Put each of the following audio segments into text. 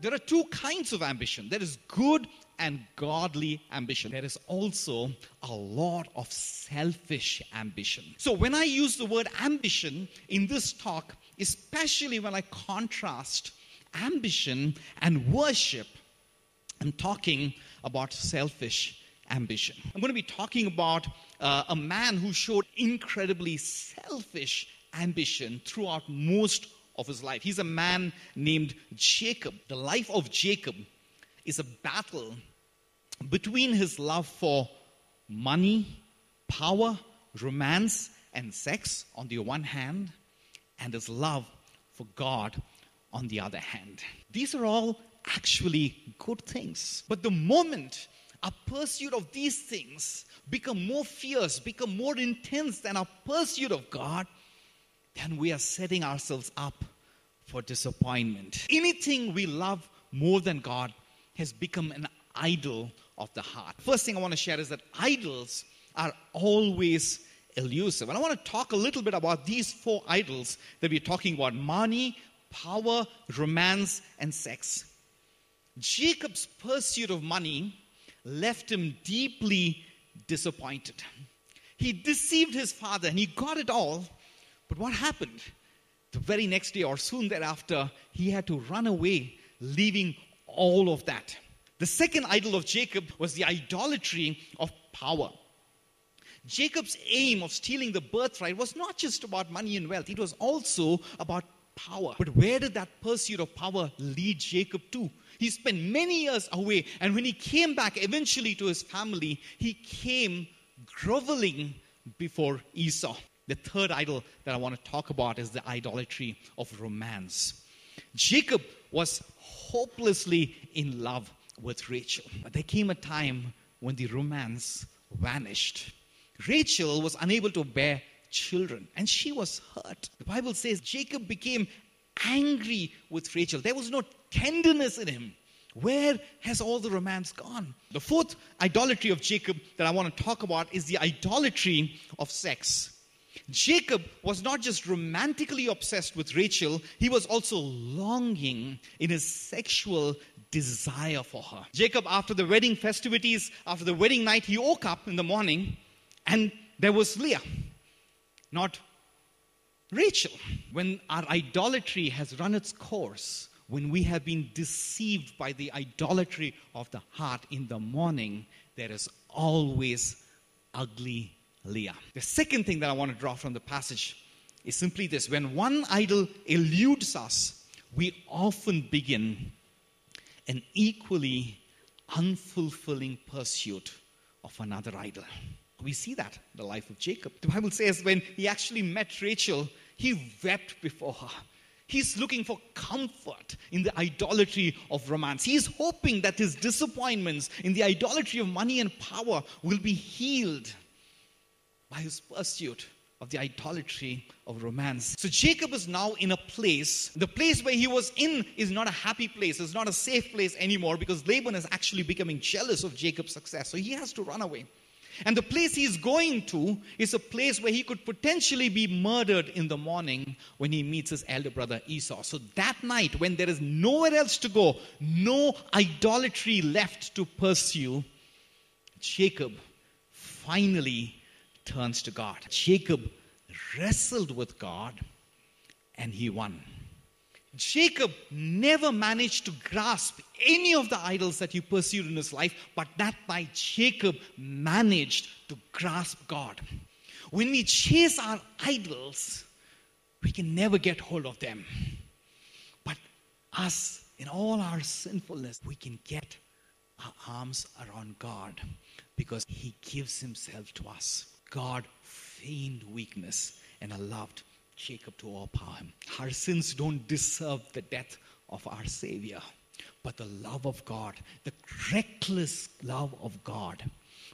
There are two kinds of ambition there is good and godly ambition. There is also a lot of selfish ambition. So, when I use the word ambition in this talk, especially when I contrast ambition and worship, I'm talking about selfish ambition. I'm going to be talking about uh, a man who showed incredibly selfish ambition throughout most of his life. He's a man named Jacob. The life of Jacob is a battle between his love for money, power, romance, and sex on the one hand, and his love for God on the other hand. These are all actually good things. But the moment our pursuit of these things become more fierce, become more intense than our pursuit of God, then we are setting ourselves up for disappointment. Anything we love more than God has become an idol of the heart. First thing I want to share is that idols are always elusive. And I want to talk a little bit about these four idols that we're talking about money, power, romance, and sex. Jacob's pursuit of money left him deeply disappointed. He deceived his father and he got it all. But what happened? The very next day or soon thereafter, he had to run away, leaving all of that. The second idol of Jacob was the idolatry of power. Jacob's aim of stealing the birthright was not just about money and wealth, it was also about power. But where did that pursuit of power lead Jacob to? He spent many years away, and when he came back eventually to his family, he came groveling before Esau. The third idol that I want to talk about is the idolatry of romance. Jacob was hopelessly in love with Rachel. But there came a time when the romance vanished. Rachel was unable to bear children and she was hurt. The Bible says Jacob became angry with Rachel. There was no tenderness in him. Where has all the romance gone? The fourth idolatry of Jacob that I want to talk about is the idolatry of sex. Jacob was not just romantically obsessed with Rachel, he was also longing in his sexual desire for her. Jacob, after the wedding festivities, after the wedding night, he woke up in the morning and there was Leah, not Rachel. When our idolatry has run its course, when we have been deceived by the idolatry of the heart in the morning, there is always ugly Leah. The second thing that I want to draw from the passage is simply this when one idol eludes us, we often begin an equally unfulfilling pursuit of another idol. We see that in the life of Jacob. The Bible says when he actually met Rachel, he wept before her. He's looking for comfort in the idolatry of romance. He's hoping that his disappointments in the idolatry of money and power will be healed by his pursuit of the idolatry of romance. So Jacob is now in a place, the place where he was in is not a happy place, it's not a safe place anymore because Laban is actually becoming jealous of Jacob's success. So he has to run away. And the place he's going to is a place where he could potentially be murdered in the morning when he meets his elder brother Esau. So that night, when there is nowhere else to go, no idolatry left to pursue, Jacob finally turns to God. Jacob wrestled with God and he won. Jacob never managed to grasp any of the idols that he pursued in his life, but that night Jacob managed to grasp God. When we chase our idols, we can never get hold of them. But us, in all our sinfulness, we can get our arms around God because He gives Himself to us. God feigned weakness and allowed Jacob to overpower him. Our sins don't deserve the death of our Savior, but the love of God, the reckless love of God,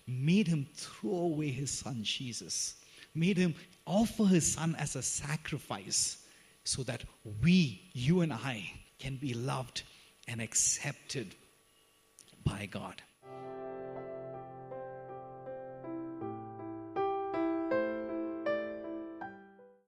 made him throw away his son Jesus, made him offer his son as a sacrifice so that we, you and I, can be loved and accepted by God.